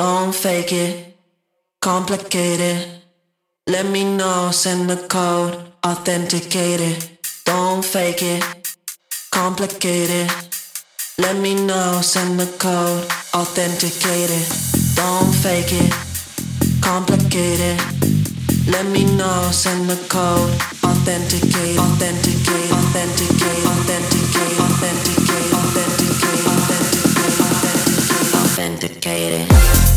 Don't fake it, complicated. Let me know, send the code, authenticate it. Don't fake it, complicated. Let me know, send the code, authenticate it. Don't fake it, complicated. Let me know, send the code, authenticate, authenticate, authenticate, authenticate, authenticate, authenticate, authenticate, authenticate, authenticated.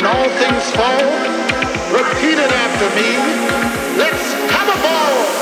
when all things fall, repeat it after me. Let's have a ball!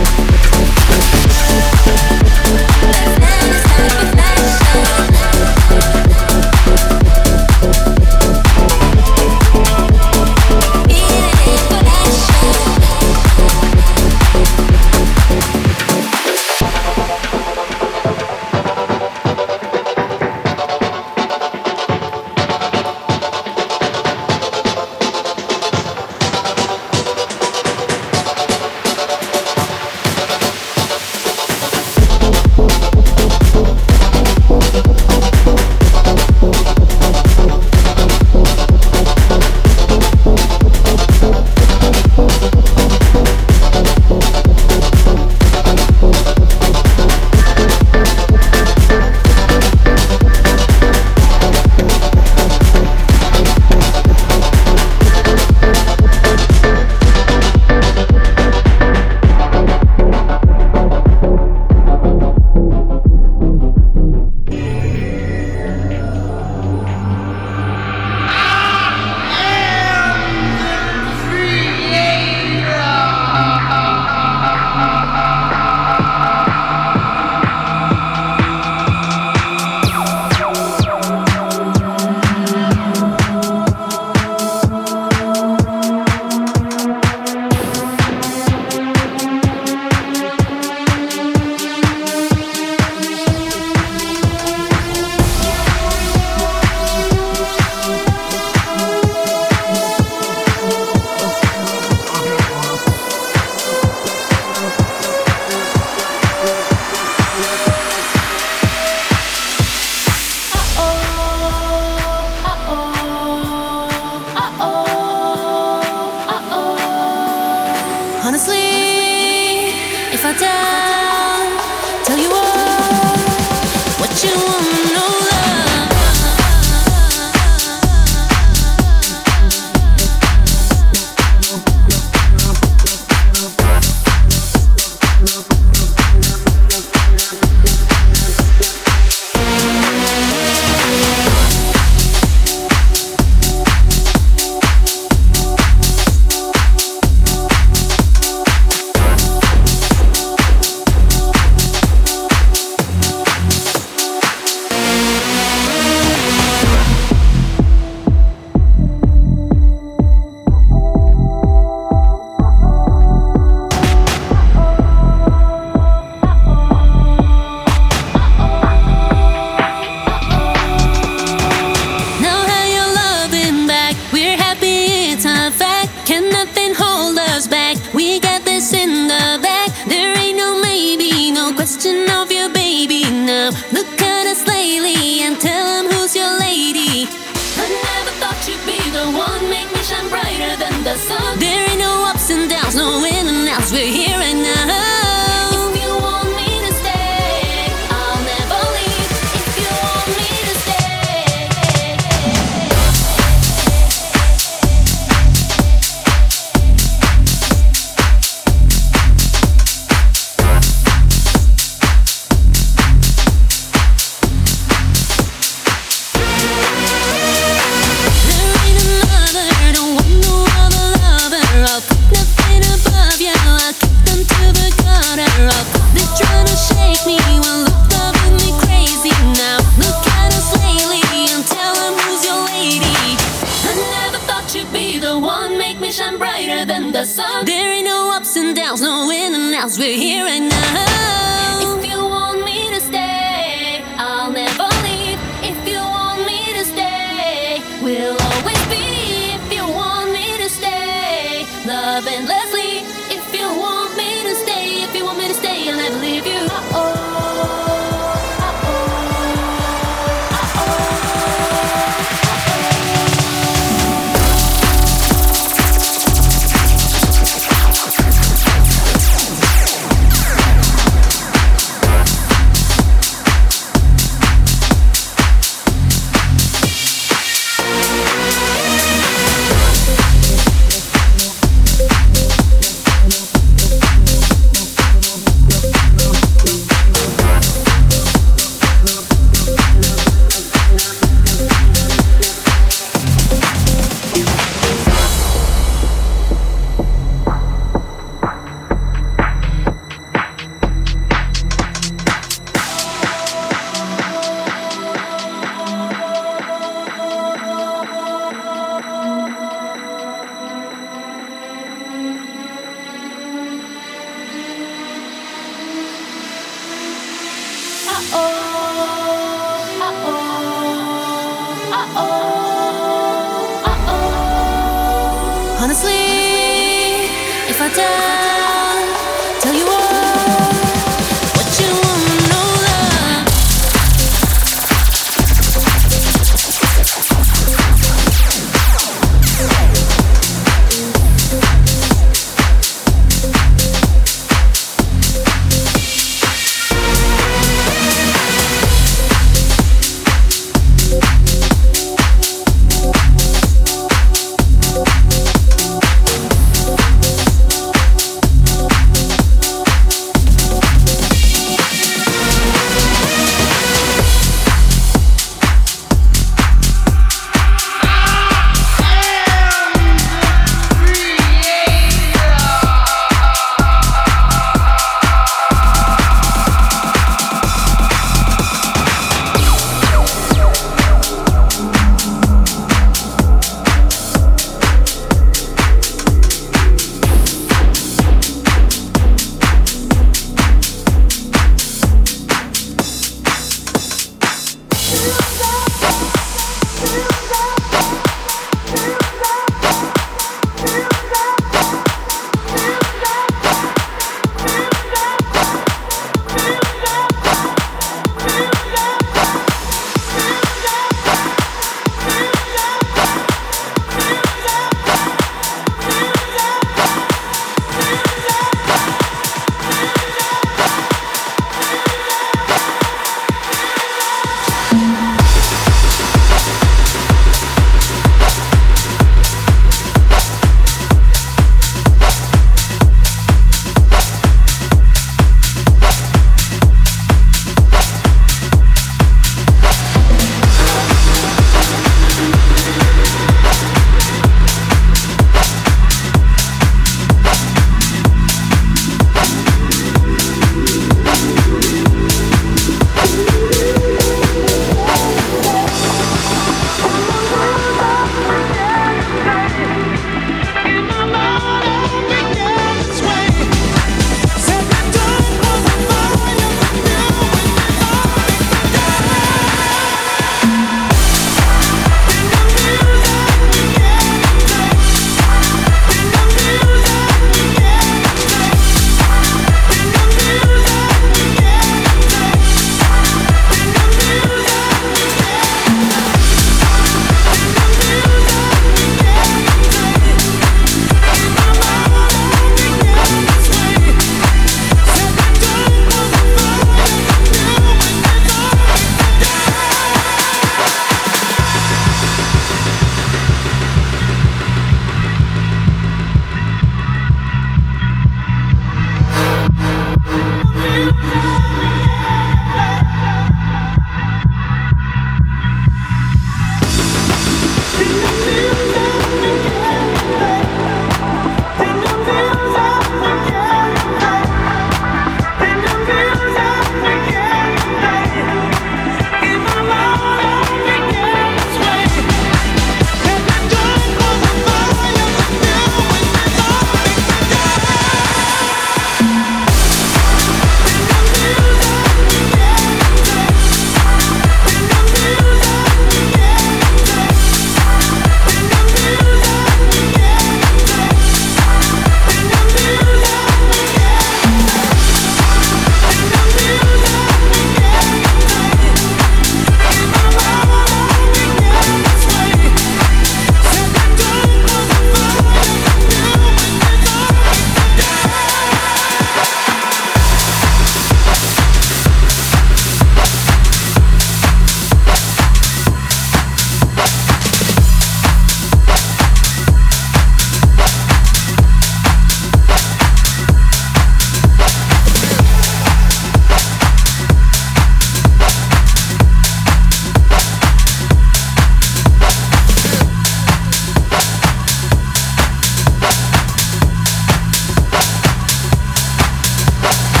Bye.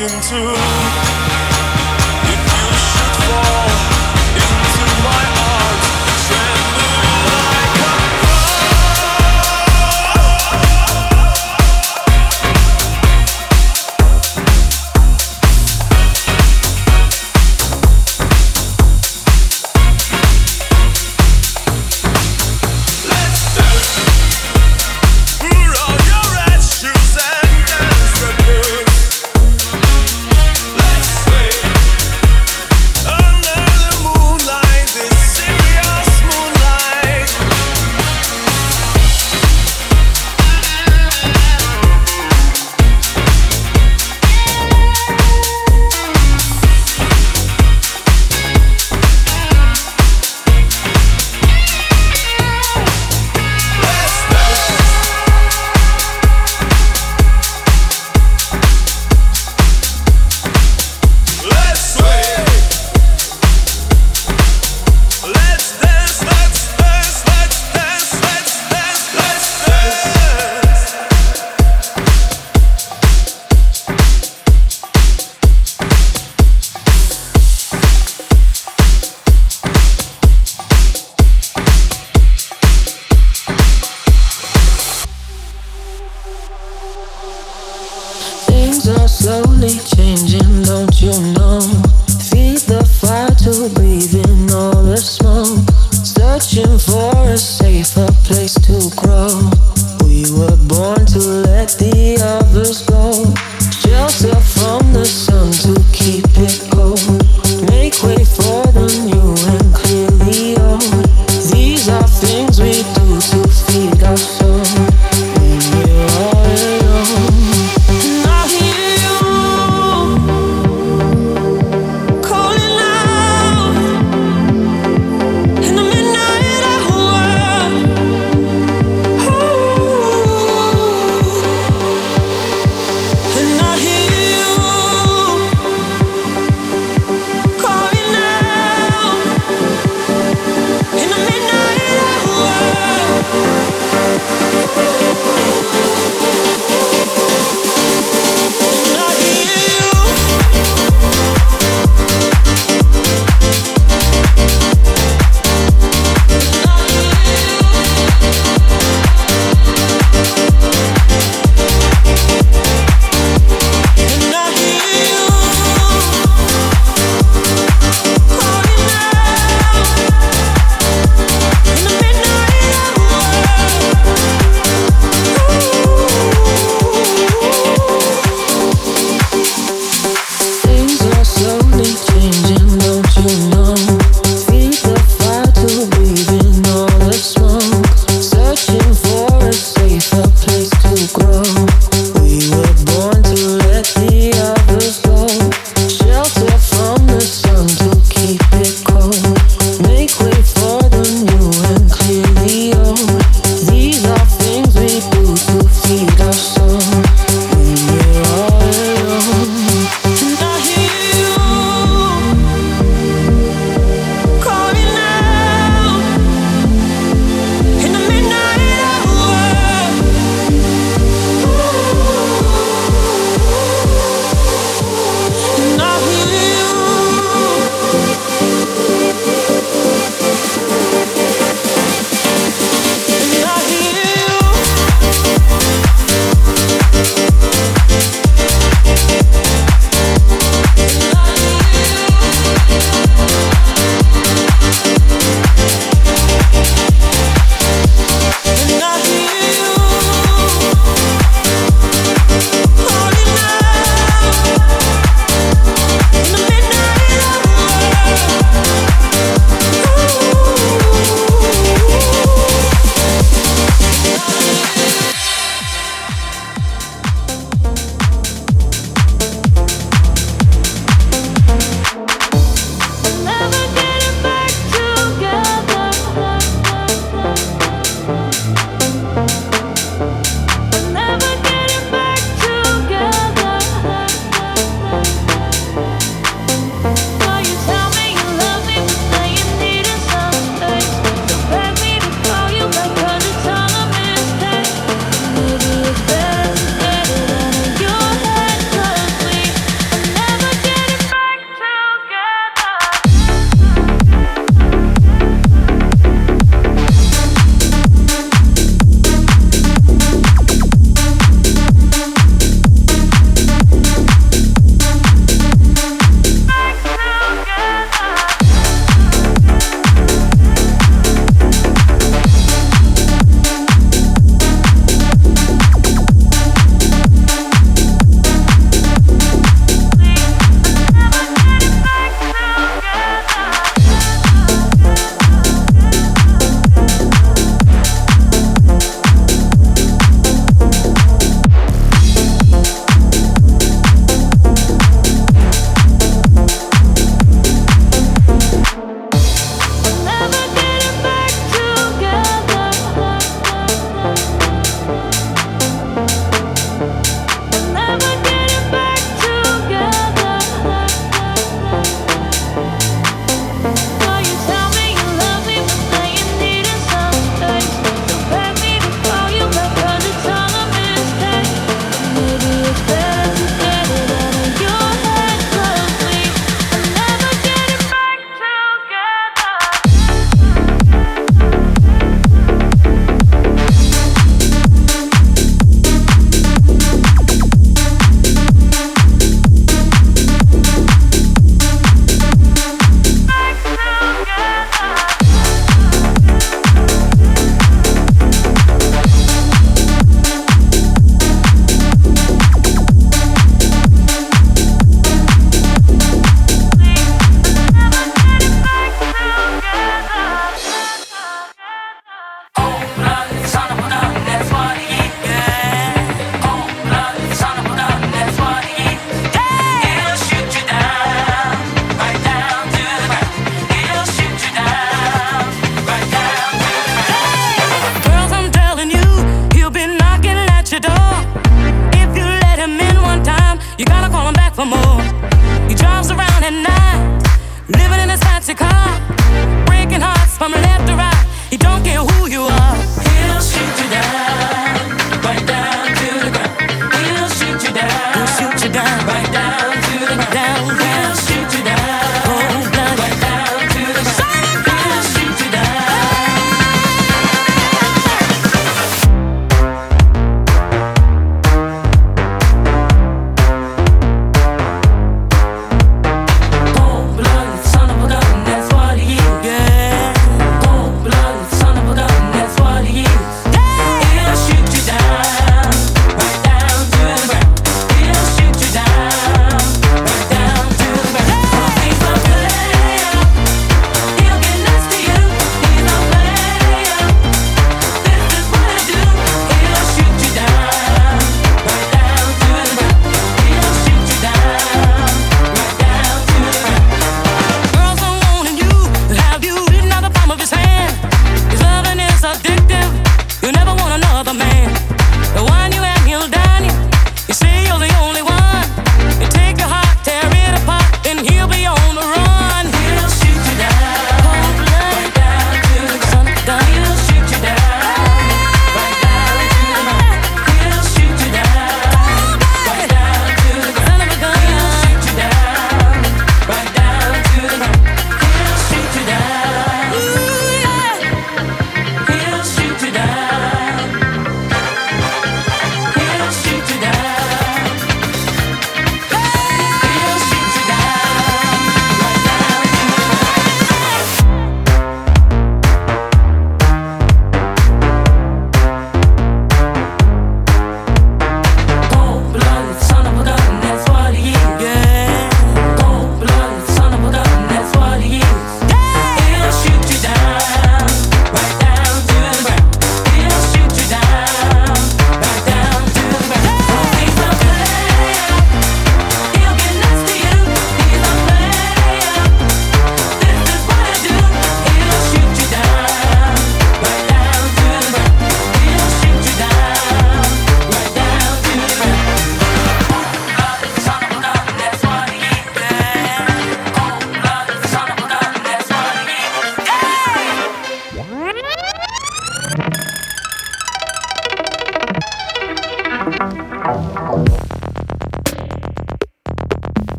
In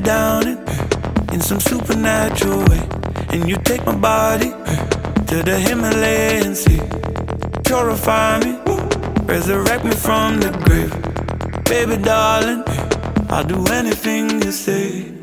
down in, in some supernatural way, and you take my body to the Himalayan sea, purify me, resurrect me from the grave, baby darling. I'll do anything you say.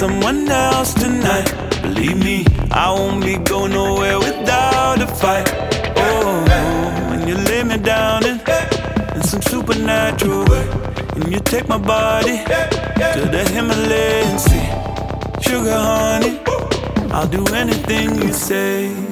Someone else tonight. Believe me, I won't be going nowhere without a fight. Oh, when you lay me down in, in some supernatural way, and you take my body to the Himalayan sea. Sugar honey, I'll do anything you say.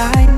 Of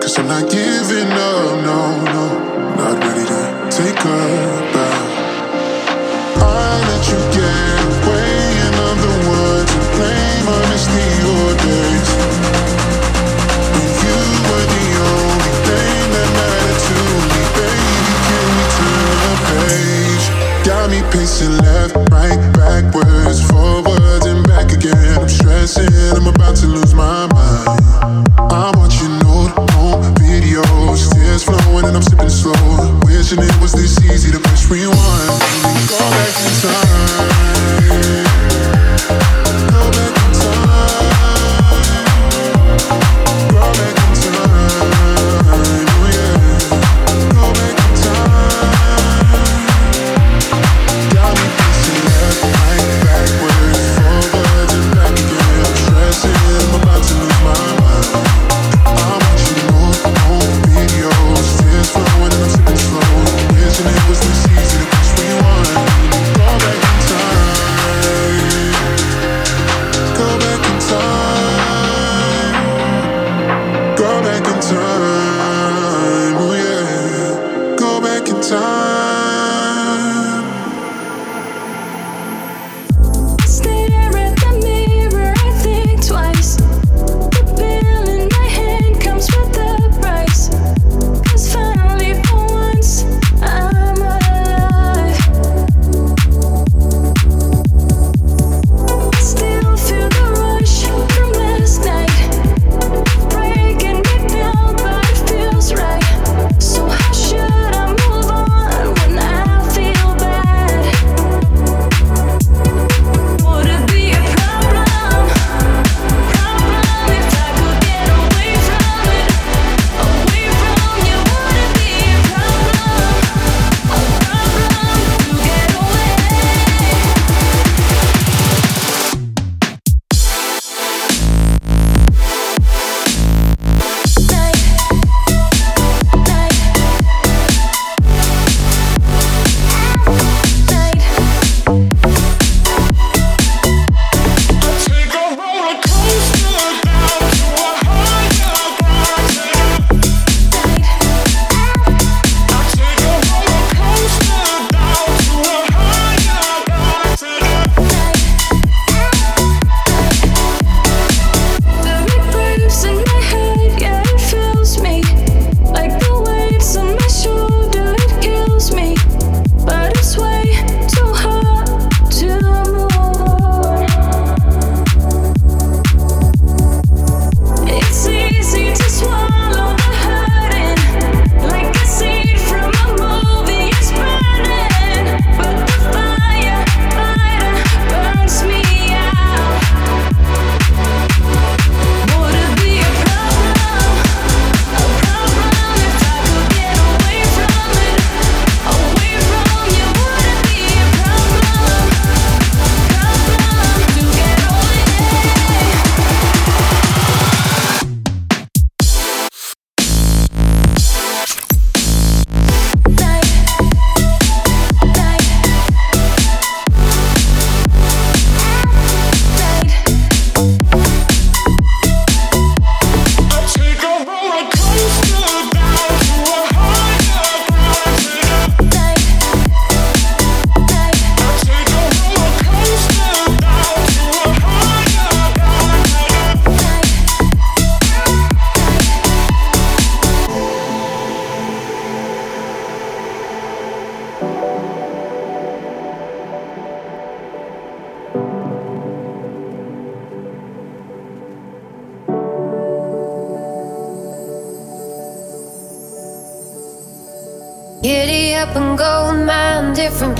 Cause I'm not giving up, no, no. Not ready to take her back. I let you get away, and I'm one to blame. I days. You were the only thing that mattered to me, baby. Can we turn the page? Got me pacing left.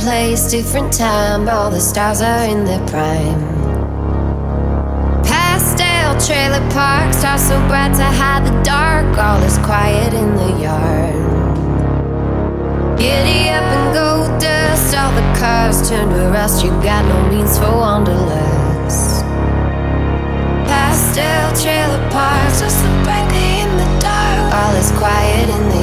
Place, different time. All the stars are in their prime. Pastel trailer park, stars so bright to hide the dark. All is quiet in the yard. Giddy up and gold dust, all the cars turn to rust. You got no means for wanderlust. Pastel trailer park, stars so bright in the dark. All is quiet in the